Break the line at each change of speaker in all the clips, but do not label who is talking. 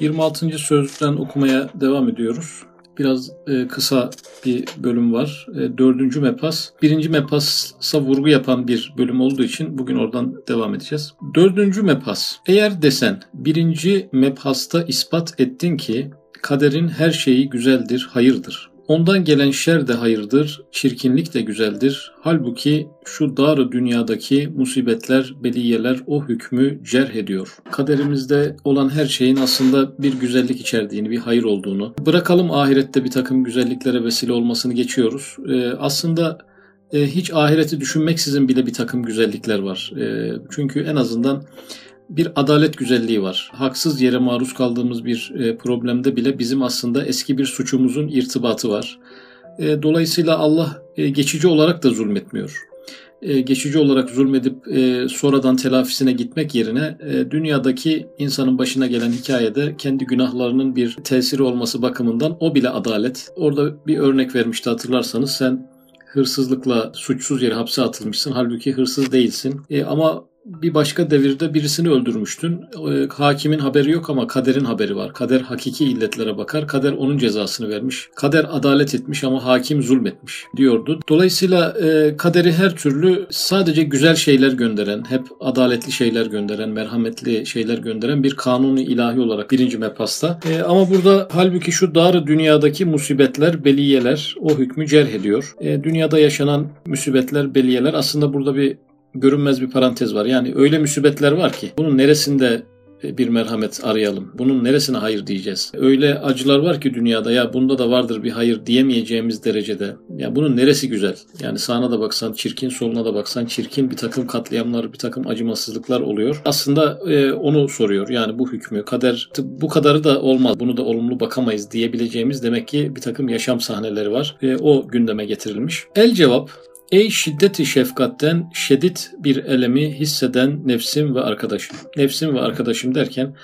26. sözlükten okumaya devam ediyoruz. Biraz e, kısa bir bölüm var. E, dördüncü mepas. Birinci mepasa vurgu yapan bir bölüm olduğu için bugün oradan devam edeceğiz. Dördüncü mepas. Eğer desen birinci mebhasta ispat ettin ki kaderin her şeyi güzeldir, hayırdır. Ondan gelen şer de hayırdır, çirkinlik de güzeldir. Halbuki şu dar dünyadaki musibetler, beliyeler o hükmü cerh ediyor. Kaderimizde olan her şeyin aslında bir güzellik içerdiğini, bir hayır olduğunu. Bırakalım ahirette bir takım güzelliklere vesile olmasını geçiyoruz. Ee, aslında e, hiç ahireti düşünmeksizin bile bir takım güzellikler var. E, çünkü en azından bir adalet güzelliği var. Haksız yere maruz kaldığımız bir e, problemde bile bizim aslında eski bir suçumuzun irtibatı var. E, dolayısıyla Allah e, geçici olarak da zulmetmiyor. Geçici olarak zulmedip sonradan telafisine gitmek yerine dünyadaki insanın başına gelen hikayede kendi günahlarının bir tesiri olması bakımından o bile adalet. Orada bir örnek vermişti hatırlarsanız sen hırsızlıkla suçsuz yere hapse atılmışsın. Halbuki hırsız değilsin. E, ama bir başka devirde birisini öldürmüştün. E, hakimin haberi yok ama kaderin haberi var. Kader hakiki illetlere bakar. Kader onun cezasını vermiş. Kader adalet etmiş ama hakim zulmetmiş diyordu. Dolayısıyla e, kaderi her türlü sadece güzel şeyler gönderen, hep adaletli şeyler gönderen, merhametli şeyler gönderen bir kanunu ilahi olarak birinci mepasta. E, ama burada halbuki şu dar dünyadaki musibetler, beliyeler o hükmü cerh ediyor. E, dünyada yaşanan musibetler, beliyeler aslında burada bir görünmez bir parantez var. Yani öyle müsibetler var ki bunun neresinde bir merhamet arayalım. Bunun neresine hayır diyeceğiz? Öyle acılar var ki dünyada ya bunda da vardır bir hayır diyemeyeceğimiz derecede. Ya bunun neresi güzel? Yani sağına da baksan çirkin, soluna da baksan çirkin bir takım katliamlar, bir takım acımasızlıklar oluyor. Aslında e, onu soruyor. Yani bu hükmü, kader bu kadarı da olmaz. Bunu da olumlu bakamayız diyebileceğimiz demek ki bir takım yaşam sahneleri var. E, o gündeme getirilmiş. El cevap Ey şiddeti şefkatten şedid bir elemi hisseden nefsim ve arkadaşım. Nefsim ve arkadaşım derken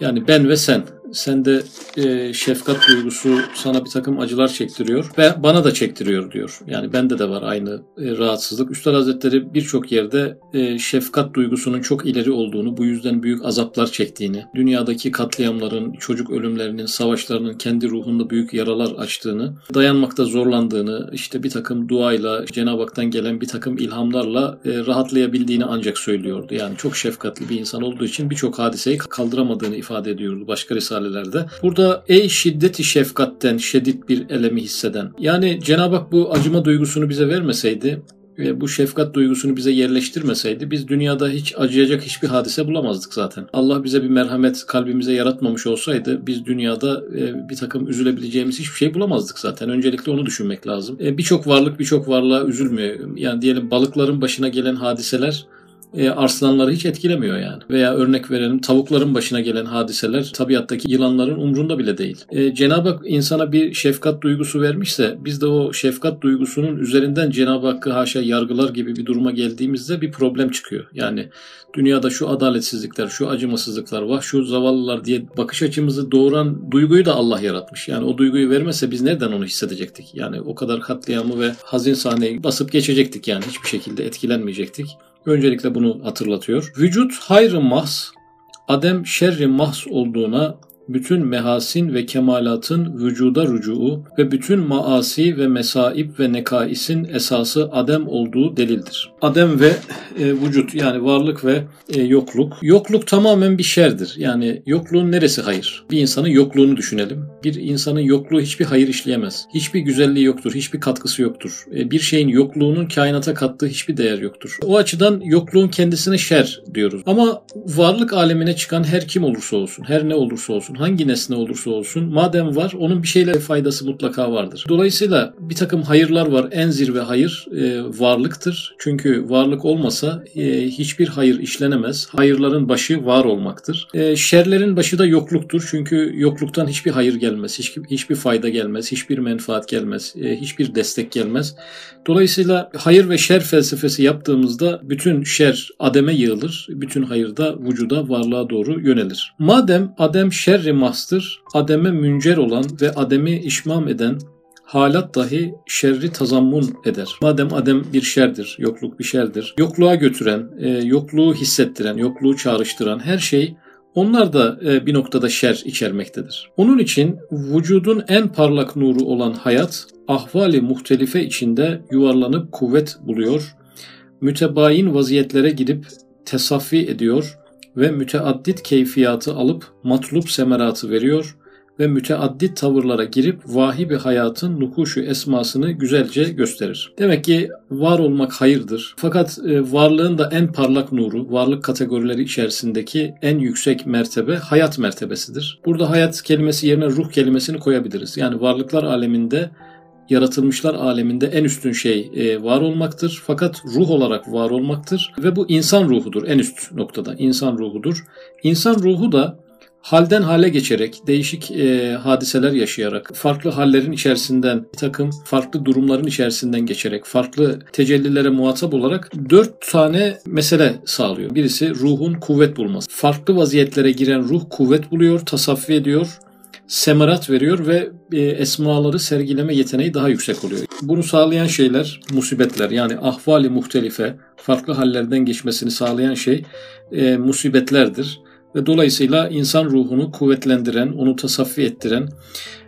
yani ben ve sen sende e, şefkat duygusu sana bir takım acılar çektiriyor ve bana da çektiriyor diyor. Yani bende de var aynı e, rahatsızlık. Üstad Hazretleri birçok yerde e, şefkat duygusunun çok ileri olduğunu, bu yüzden büyük azaplar çektiğini, dünyadaki katliamların, çocuk ölümlerinin, savaşlarının kendi ruhunda büyük yaralar açtığını, dayanmakta zorlandığını, işte bir takım duayla, Cenab-ı Hak'tan gelen bir takım ilhamlarla e, rahatlayabildiğini ancak söylüyordu. Yani çok şefkatli bir insan olduğu için birçok hadiseyi kaldıramadığını ifade ediyordu başka risale risalelerde. Burada ey şiddeti şefkatten şedid bir elemi hisseden. Yani Cenab-ı Hak bu acıma duygusunu bize vermeseydi ve bu şefkat duygusunu bize yerleştirmeseydi biz dünyada hiç acıyacak hiçbir hadise bulamazdık zaten. Allah bize bir merhamet kalbimize yaratmamış olsaydı biz dünyada e, bir takım üzülebileceğimiz hiçbir şey bulamazdık zaten. Öncelikle onu düşünmek lazım. E, birçok varlık birçok varlığa üzülmüyor. Yani diyelim balıkların başına gelen hadiseler e, arslanları hiç etkilemiyor yani. Veya örnek verelim tavukların başına gelen hadiseler tabiattaki yılanların umrunda bile değil. E, Cenab-ı Hak insana bir şefkat duygusu vermişse biz de o şefkat duygusunun üzerinden Cenab-ı Hakk'ı haşa yargılar gibi bir duruma geldiğimizde bir problem çıkıyor. Yani dünyada şu adaletsizlikler, şu acımasızlıklar var, şu zavallılar diye bakış açımızı doğuran duyguyu da Allah yaratmış. Yani o duyguyu vermese biz nereden onu hissedecektik? Yani o kadar katliamı ve hazin sahneyi basıp geçecektik yani hiçbir şekilde etkilenmeyecektik. Öncelikle bunu hatırlatıyor. Vücut hayrı mahs, adem şerri mahs olduğuna bütün mehasin ve kemalatın vücuda rücuu ve bütün maasi ve mesaib ve nekaisin esası adem olduğu delildir. Adem ve e, vücut yani varlık ve e, yokluk. Yokluk tamamen bir şerdir. Yani yokluğun neresi hayır? Bir insanın yokluğunu düşünelim. Bir insanın yokluğu hiçbir hayır işleyemez. Hiçbir güzelliği yoktur, hiçbir katkısı yoktur. E, bir şeyin yokluğunun kainata kattığı hiçbir değer yoktur. O açıdan yokluğun kendisine şer diyoruz. Ama varlık alemine çıkan her kim olursa olsun, her ne olursa olsun, hangi nesne olursa olsun madem var onun bir şeyle faydası mutlaka vardır. Dolayısıyla bir takım hayırlar var. En zirve hayır e, varlıktır. Çünkü varlık olmasa e, hiçbir hayır işlenemez. Hayırların başı var olmaktır. E, şerlerin başı da yokluktur. Çünkü yokluktan hiçbir hayır gelmez. Hiç, hiçbir fayda gelmez. Hiçbir menfaat gelmez. E, hiçbir destek gelmez. Dolayısıyla hayır ve şer felsefesi yaptığımızda bütün şer ademe yığılır. Bütün hayır da vücuda, varlığa doğru yönelir. Madem adem şerri mahstır, ademe müncer olan ve ademi işmam eden halat dahi şerri tazammun eder. Madem adem bir şerdir, yokluk bir şerdir. Yokluğa götüren, e, yokluğu hissettiren, yokluğu çağrıştıran her şey onlar da e, bir noktada şer içermektedir. Onun için vücudun en parlak nuru olan hayat ahvali muhtelife içinde yuvarlanıp kuvvet buluyor, mütebayin vaziyetlere gidip tesaffi ediyor ve müteaddit keyfiyatı alıp matlup semeratı veriyor ve müteaddit tavırlara girip vahibi hayatın nukuşu esmasını güzelce gösterir. Demek ki var olmak hayırdır. Fakat e, varlığın da en parlak nuru, varlık kategorileri içerisindeki en yüksek mertebe hayat mertebesidir. Burada hayat kelimesi yerine ruh kelimesini koyabiliriz. Yani varlıklar aleminde yaratılmışlar aleminde en üstün şey e, var olmaktır. Fakat ruh olarak var olmaktır ve bu insan ruhudur en üst noktada. insan ruhudur. İnsan ruhu da halden hale geçerek, değişik e, hadiseler yaşayarak, farklı hallerin içerisinden, bir takım farklı durumların içerisinden geçerek, farklı tecellilere muhatap olarak dört tane mesele sağlıyor. Birisi ruhun kuvvet bulması. Farklı vaziyetlere giren ruh kuvvet buluyor, tasaffi ediyor, semerat veriyor ve e, esmaları sergileme yeteneği daha yüksek oluyor. Bunu sağlayan şeyler musibetler yani ahvali muhtelife farklı hallerden geçmesini sağlayan şey e, musibetlerdir. Ve dolayısıyla insan ruhunu kuvvetlendiren, onu tasaffi ettiren,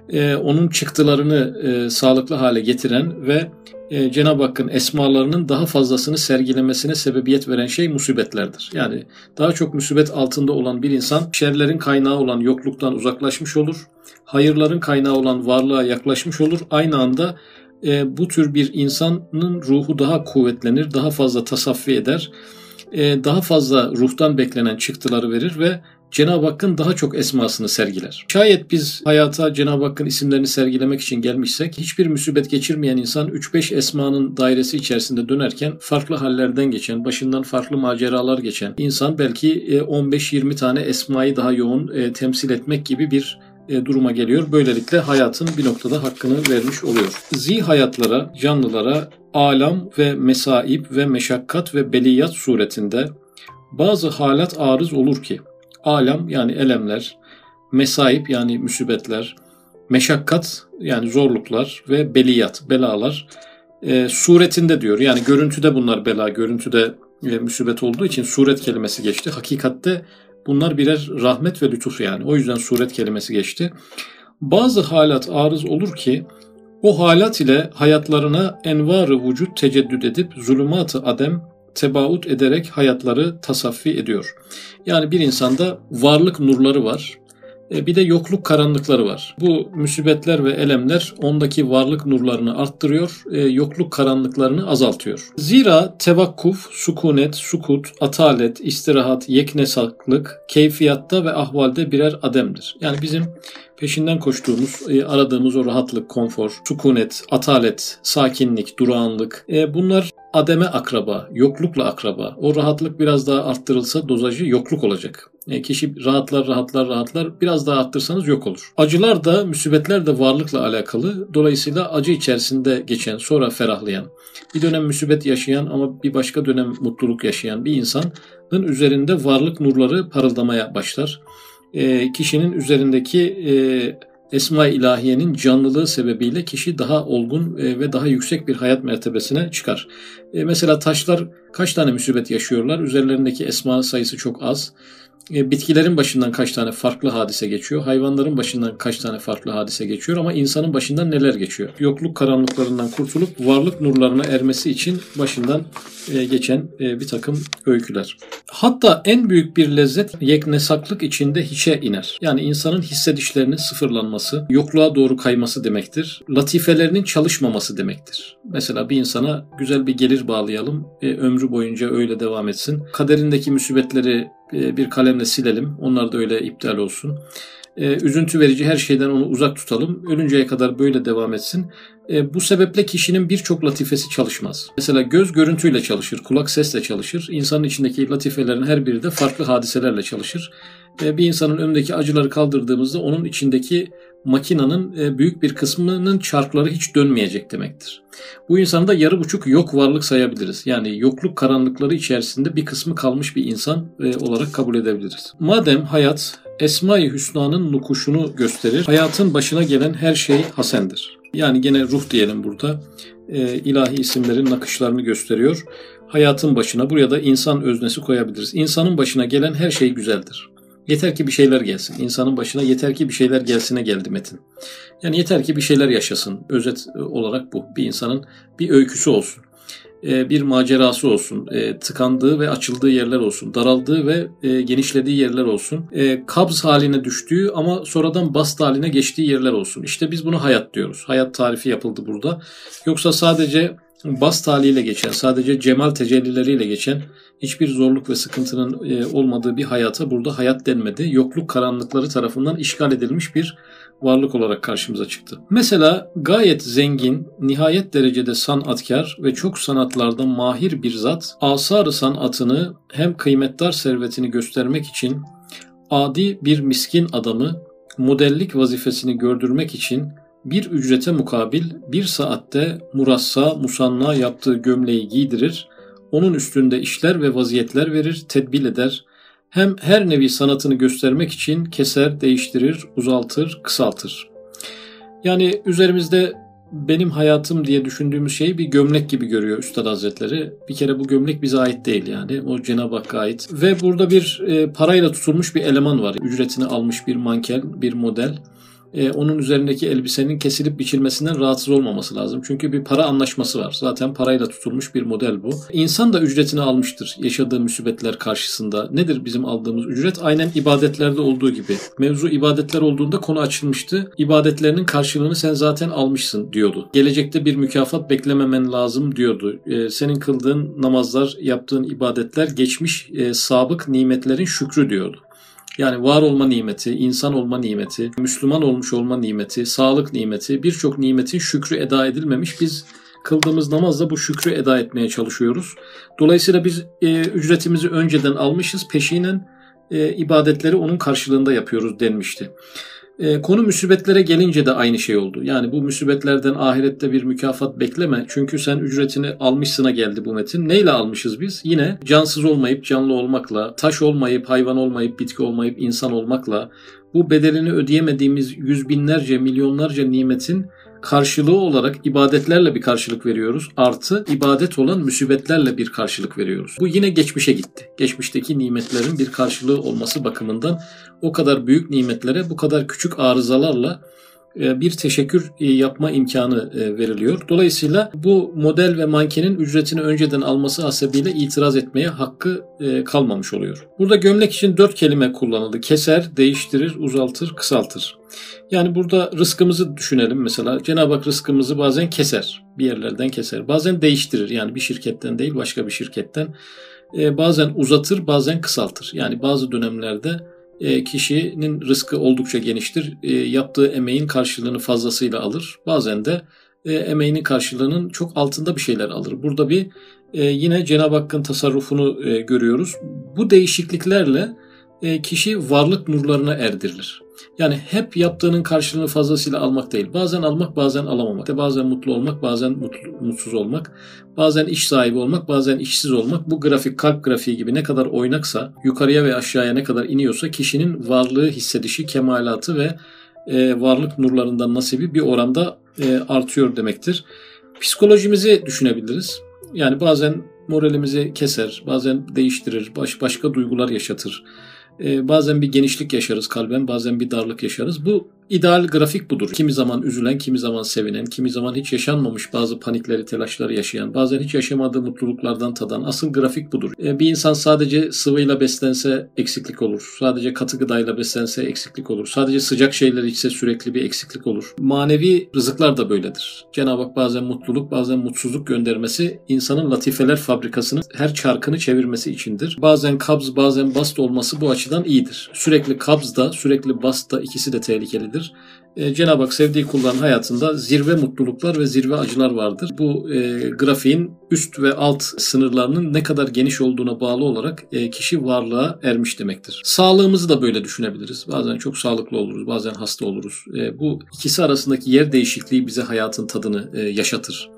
e, onun çıktılarını e, sağlıklı hale getiren ve e, Cenab-ı Hakk'ın esmalarının daha fazlasını sergilemesine sebebiyet veren şey musibetlerdir. Yani daha çok musibet altında olan bir insan şerlerin kaynağı olan yokluktan uzaklaşmış olur. Hayırların kaynağı olan varlığa yaklaşmış olur. Aynı anda e, bu tür bir insanın ruhu daha kuvvetlenir, daha fazla tasaffi eder e, daha fazla ruhtan beklenen çıktıları verir ve Cenab-ı Hakk'ın daha çok esmasını sergiler. Şayet biz hayata Cenab-ı Hakk'ın isimlerini sergilemek için gelmişsek hiçbir musibet geçirmeyen insan 3-5 esmanın dairesi içerisinde dönerken farklı hallerden geçen, başından farklı maceralar geçen insan belki 15-20 e, tane esmayı daha yoğun e, temsil etmek gibi bir duruma geliyor. Böylelikle hayatın bir noktada hakkını vermiş oluyor. Zi hayatlara, canlılara alam ve mesaib ve meşakkat ve beliyat suretinde bazı halat arız olur ki alam yani elemler, mesaib yani müsibetler, meşakkat yani zorluklar ve beliyat, belalar e, suretinde diyor. Yani görüntüde bunlar bela, görüntüde e, müsibet olduğu için suret kelimesi geçti. Hakikatte bunlar birer rahmet ve lütuf yani. O yüzden suret kelimesi geçti. Bazı halat arız olur ki o halat ile hayatlarına envarı vücut teceddüd edip zulümatı adem tebaut ederek hayatları tasaffi ediyor. Yani bir insanda varlık nurları var. E, bir de yokluk karanlıkları var. Bu müsibetler ve elemler ondaki varlık nurlarını arttırıyor, e, yokluk karanlıklarını azaltıyor. Zira tevakkuf, sukunet, sukut, atalet, istirahat, yeknesaklık, keyfiyatta ve ahvalde birer ademdir. Yani bizim peşinden koştuğumuz, e, aradığımız o rahatlık, konfor, sukunet, atalet, sakinlik, durağanlık bunlar ademe akraba, yoklukla akraba. O rahatlık biraz daha arttırılsa dozajı yokluk olacak. E, kişi rahatlar rahatlar rahatlar biraz daha arttırsanız yok olur. Acılar da müsibetler de varlıkla alakalı. Dolayısıyla acı içerisinde geçen sonra ferahlayan bir dönem müsibet yaşayan ama bir başka dönem mutluluk yaşayan bir insanın üzerinde varlık nurları parıldamaya başlar. E, kişinin üzerindeki e, Esma-i İlahiye'nin canlılığı sebebiyle kişi daha olgun e, ve daha yüksek bir hayat mertebesine çıkar. E, mesela taşlar kaç tane müsibet yaşıyorlar? Üzerlerindeki esma sayısı çok az. E, bitkilerin başından kaç tane farklı hadise geçiyor, hayvanların başından kaç tane farklı hadise geçiyor ama insanın başından neler geçiyor? Yokluk karanlıklarından kurtulup varlık nurlarına ermesi için başından e, geçen e, bir takım öyküler. Hatta en büyük bir lezzet yeknesaklık içinde hiçe iner. Yani insanın hissedişlerinin sıfırlanması, yokluğa doğru kayması demektir. Latifelerinin çalışmaması demektir. Mesela bir insana güzel bir gelir bağlayalım, ömrü boyunca öyle devam etsin. Kaderindeki musibetleri e, bir kalemle silelim. Onlar da öyle iptal olsun. E, üzüntü verici her şeyden onu uzak tutalım. Ölünceye kadar böyle devam etsin. E, bu sebeple kişinin birçok latifesi çalışmaz. Mesela göz görüntüyle çalışır, kulak sesle çalışır. İnsanın içindeki latifelerin her biri de farklı hadiselerle çalışır. Bir insanın önündeki acıları kaldırdığımızda onun içindeki makinanın e, büyük bir kısmının çarkları hiç dönmeyecek demektir. Bu insanı da yarı buçuk yok varlık sayabiliriz. Yani yokluk karanlıkları içerisinde bir kısmı kalmış bir insan e, olarak kabul edebiliriz. Madem hayat Esma-i Hüsna'nın nukuşunu gösterir, hayatın başına gelen her şey hasendir. Yani gene ruh diyelim burada. E, ilahi isimlerin nakışlarını gösteriyor. Hayatın başına buraya da insan öznesi koyabiliriz. İnsanın başına gelen her şey güzeldir. Yeter ki bir şeyler gelsin. İnsanın başına yeter ki bir şeyler gelsine geldi metin. Yani yeter ki bir şeyler yaşasın. Özet olarak bu. Bir insanın bir öyküsü olsun. E, bir macerası olsun, e, tıkandığı ve açıldığı yerler olsun, daraldığı ve e, genişlediği yerler olsun, kabz haline düştüğü ama sonradan bast haline geçtiği yerler olsun. İşte biz bunu hayat diyoruz. Hayat tarifi yapıldı burada. Yoksa sadece bast haliyle geçen, sadece cemal tecellileriyle geçen hiçbir zorluk ve sıkıntının olmadığı bir hayata burada hayat denmedi. Yokluk karanlıkları tarafından işgal edilmiş bir varlık olarak karşımıza çıktı. Mesela gayet zengin, nihayet derecede sanatkar ve çok sanatlarda mahir bir zat, asar sanatını hem kıymetdar servetini göstermek için adi bir miskin adamı modellik vazifesini gördürmek için bir ücrete mukabil bir saatte murassa, musanna yaptığı gömleği giydirir, onun üstünde işler ve vaziyetler verir, tedbil eder, hem her nevi sanatını göstermek için keser, değiştirir, uzaltır, kısaltır. Yani üzerimizde benim hayatım diye düşündüğümüz şeyi bir gömlek gibi görüyor Üstad Hazretleri. Bir kere bu gömlek bize ait değil yani. O Cenab-ı Hakk'a ait. Ve burada bir e, parayla tutulmuş bir eleman var. Ücretini almış bir manken, bir model e, onun üzerindeki elbisenin kesilip biçilmesinden rahatsız olmaması lazım. Çünkü bir para anlaşması var. Zaten parayla tutulmuş bir model bu. İnsan da ücretini almıştır yaşadığı musibetler karşısında. Nedir bizim aldığımız ücret? Aynen ibadetlerde olduğu gibi. Mevzu ibadetler olduğunda konu açılmıştı. İbadetlerinin karşılığını sen zaten almışsın diyordu. Gelecekte bir mükafat beklememen lazım diyordu. E, senin kıldığın namazlar, yaptığın ibadetler geçmiş e, sabık nimetlerin şükrü diyordu. Yani var olma nimeti, insan olma nimeti, Müslüman olmuş olma nimeti, sağlık nimeti, birçok nimetin şükrü eda edilmemiş. Biz kıldığımız namazla bu şükrü eda etmeye çalışıyoruz. Dolayısıyla biz e, ücretimizi önceden almışız, peşinen e, ibadetleri onun karşılığında yapıyoruz denmişti. E, konu müsibetlere gelince de aynı şey oldu. Yani bu müsibetlerden ahirette bir mükafat bekleme. Çünkü sen ücretini almışsına geldi bu metin. Neyle almışız biz? Yine cansız olmayıp canlı olmakla, taş olmayıp hayvan olmayıp bitki olmayıp insan olmakla, bu bedelini ödeyemediğimiz yüz binlerce, milyonlarca nimetin karşılığı olarak ibadetlerle bir karşılık veriyoruz. Artı ibadet olan müsibetlerle bir karşılık veriyoruz. Bu yine geçmişe gitti. Geçmişteki nimetlerin bir karşılığı olması bakımından o kadar büyük nimetlere bu kadar küçük arızalarla bir teşekkür e, yapma imkanı e, veriliyor. Dolayısıyla bu model ve mankenin ücretini önceden alması hasebiyle itiraz etmeye hakkı kalmamış oluyor. Burada gömlek için dört kelime kullanıldı. Keser, değiştirir, uzaltır, kısaltır. Yani burada rızkımızı düşünelim mesela. Cenab-ı Hak rızkımızı bazen keser. Bir yerlerden keser. Bazen değiştirir. Yani bir şirketten değil başka bir şirketten. Bazen uzatır, bazen kısaltır. Yani bazı dönemlerde e, kişinin rızkı oldukça geniştir. E, yaptığı emeğin karşılığını fazlasıyla alır. Bazen de e, emeğinin karşılığının çok altında bir şeyler alır. Burada bir yine Cenab-ı Hakk'ın tasarrufunu görüyoruz. Bu değişikliklerle kişi varlık nurlarına erdirilir. Yani hep yaptığının karşılığını fazlasıyla almak değil. Bazen almak, bazen alamamak. Bazen mutlu olmak, bazen mutlu, mutsuz olmak. Bazen iş sahibi olmak, bazen işsiz olmak. Bu grafik kalp grafiği gibi ne kadar oynaksa, yukarıya ve aşağıya ne kadar iniyorsa kişinin varlığı hissedişi, kemalatı ve e, varlık nurlarından nasibi bir oranda e, artıyor demektir. Psikolojimizi düşünebiliriz. Yani bazen moralimizi keser, bazen değiştirir, baş, başka duygular yaşatır. Ee, bazen bir genişlik yaşarız kalben, bazen bir darlık yaşarız. Bu ideal grafik budur. Kimi zaman üzülen, kimi zaman sevinen, kimi zaman hiç yaşanmamış bazı panikleri, telaşları yaşayan, bazen hiç yaşamadığı mutluluklardan tadan. Asıl grafik budur. Ee, bir insan sadece sıvıyla beslense eksiklik olur. Sadece katı gıdayla beslense eksiklik olur. Sadece sıcak şeyler içse sürekli bir eksiklik olur. Manevi rızıklar da böyledir. Cenab-ı Hak bazen mutluluk, bazen mutsuzluk göndermesi insanın latifeler fabrikasının her çarkını çevirmesi içindir. Bazen kabz, bazen bast olması bu açıdan iyidir. Sürekli kabz da, sürekli bast da ikisi de tehlikelidir vardır. E, Cenab-ı Hak sevdiği kulların hayatında zirve mutluluklar ve zirve acılar vardır. Bu e, grafiğin üst ve alt sınırlarının ne kadar geniş olduğuna bağlı olarak e, kişi varlığa ermiş demektir. Sağlığımızı da böyle düşünebiliriz. Bazen çok sağlıklı oluruz, bazen hasta oluruz. E, bu ikisi arasındaki yer değişikliği bize hayatın tadını e, yaşatır.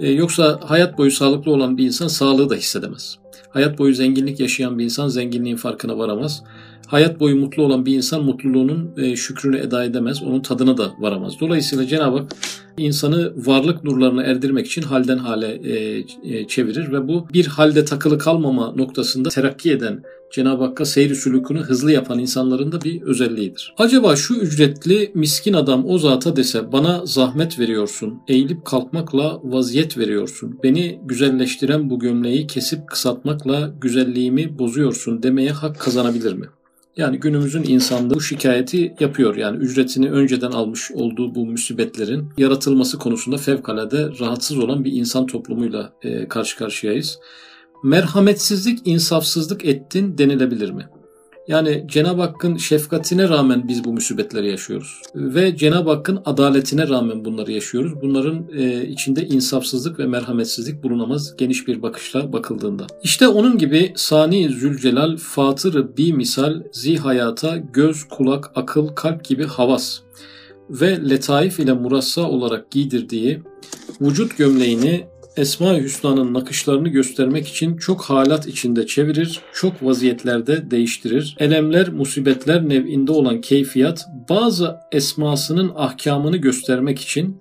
E, yoksa hayat boyu sağlıklı olan bir insan sağlığı da hissedemez. Hayat boyu zenginlik yaşayan bir insan zenginliğin farkına varamaz hayat boyu mutlu olan bir insan mutluluğunun e, şükrünü eda edemez, onun tadına da varamaz. Dolayısıyla Cenab-ı Hak insanı varlık nurlarına erdirmek için halden hale e, e, çevirir ve bu bir halde takılı kalmama noktasında terakki eden Cenab-ı Hakk'a seyri sülükünü hızlı yapan insanların da bir özelliğidir. Acaba şu ücretli miskin adam o zata dese bana zahmet veriyorsun, eğilip kalkmakla vaziyet veriyorsun, beni güzelleştiren bu gömleği kesip kısaltmakla güzelliğimi bozuyorsun demeye hak kazanabilir mi? Yani günümüzün insanlığı bu şikayeti yapıyor. Yani ücretini önceden almış olduğu bu musibetlerin yaratılması konusunda fevkalade rahatsız olan bir insan toplumuyla e, karşı karşıyayız. Merhametsizlik, insafsızlık ettin denilebilir mi? Yani Cenab-ı Hakk'ın şefkatine rağmen biz bu musibetleri yaşıyoruz. Ve Cenab-ı Hakk'ın adaletine rağmen bunları yaşıyoruz. Bunların e, içinde insafsızlık ve merhametsizlik bulunamaz geniş bir bakışla bakıldığında. İşte onun gibi Sani Zülcelal, Fatır bir misal, zi hayata, göz, kulak, akıl, kalp gibi havas ve letaif ile murassa olarak giydirdiği vücut gömleğini Esma-i Hüsna'nın nakışlarını göstermek için çok halat içinde çevirir, çok vaziyetlerde değiştirir. Elemler, musibetler nev'inde olan keyfiyat bazı esmasının ahkamını göstermek için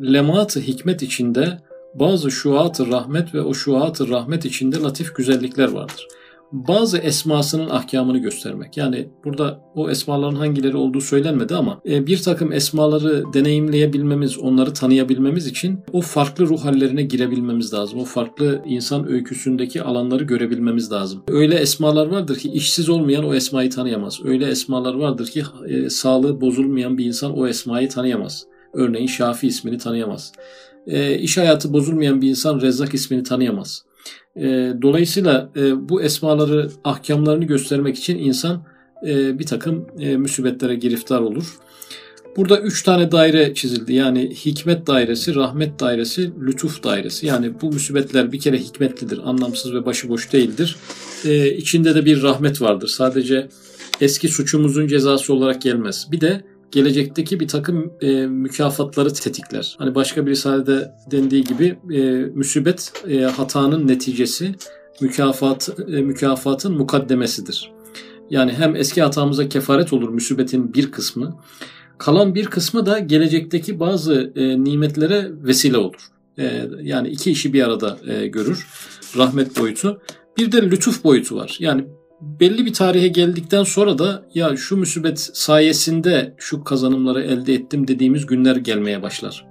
lemat-ı hikmet içinde bazı şuat-ı rahmet ve o şuat-ı rahmet içinde latif güzellikler vardır bazı esmasının ahkamını göstermek. Yani burada o esmaların hangileri olduğu söylenmedi ama e, bir takım esmaları deneyimleyebilmemiz, onları tanıyabilmemiz için o farklı ruh hallerine girebilmemiz lazım. O farklı insan öyküsündeki alanları görebilmemiz lazım. Öyle esmalar vardır ki işsiz olmayan o esmayı tanıyamaz. Öyle esmalar vardır ki e, sağlığı bozulmayan bir insan o esmayı tanıyamaz. Örneğin Şafi ismini tanıyamaz. E, iş hayatı bozulmayan bir insan Rezzak ismini tanıyamaz. E, dolayısıyla e, bu esmaları, ahkamlarını göstermek için insan e, bir takım e, müsibetlere giriftar olur. Burada üç tane daire çizildi. Yani hikmet dairesi, rahmet dairesi, lütuf dairesi. Yani bu müsibetler bir kere hikmetlidir, anlamsız ve başıboş değildir. Ee, içinde de bir rahmet vardır. Sadece eski suçumuzun cezası olarak gelmez. Bir de gelecekteki bir takım e, mükafatları tetikler. Hani başka bir risalede dendiği gibi e, müsibet e, hatanın neticesi, mükafat e, mükafatın mukaddemesidir. Yani hem eski hatamıza kefaret olur müsibetin bir kısmı, kalan bir kısmı da gelecekteki bazı e, nimetlere vesile olur. E, yani iki işi bir arada e, görür. Rahmet boyutu. Bir de lütuf boyutu var. Yani belli bir tarihe geldikten sonra da ya şu musibet sayesinde şu kazanımları elde ettim dediğimiz günler gelmeye başlar.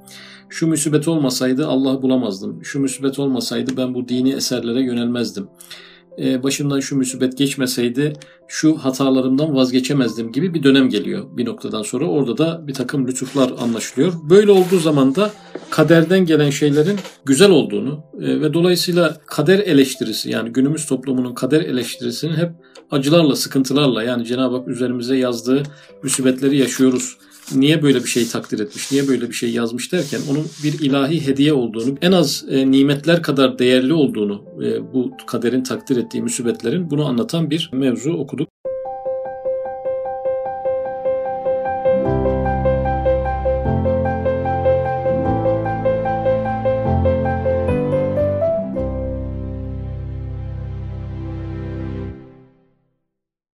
Şu musibet olmasaydı Allah'ı bulamazdım. Şu musibet olmasaydı ben bu dini eserlere yönelmezdim. Ee, başımdan şu musibet geçmeseydi şu hatalarımdan vazgeçemezdim gibi bir dönem geliyor bir noktadan sonra. Orada da bir takım lütuflar anlaşılıyor. Böyle olduğu zaman da kaderden gelen şeylerin güzel olduğunu e, ve dolayısıyla kader eleştirisi yani günümüz toplumunun kader eleştirisinin hep acılarla, sıkıntılarla yani Cenab-ı Hak üzerimize yazdığı musibetleri yaşıyoruz niye böyle bir şey takdir etmiş, niye böyle bir şey yazmış derken onun bir ilahi hediye olduğunu, en az e, nimetler kadar değerli olduğunu e, bu kaderin takdir ettiği müsibetlerin bunu anlatan bir mevzu okuduk.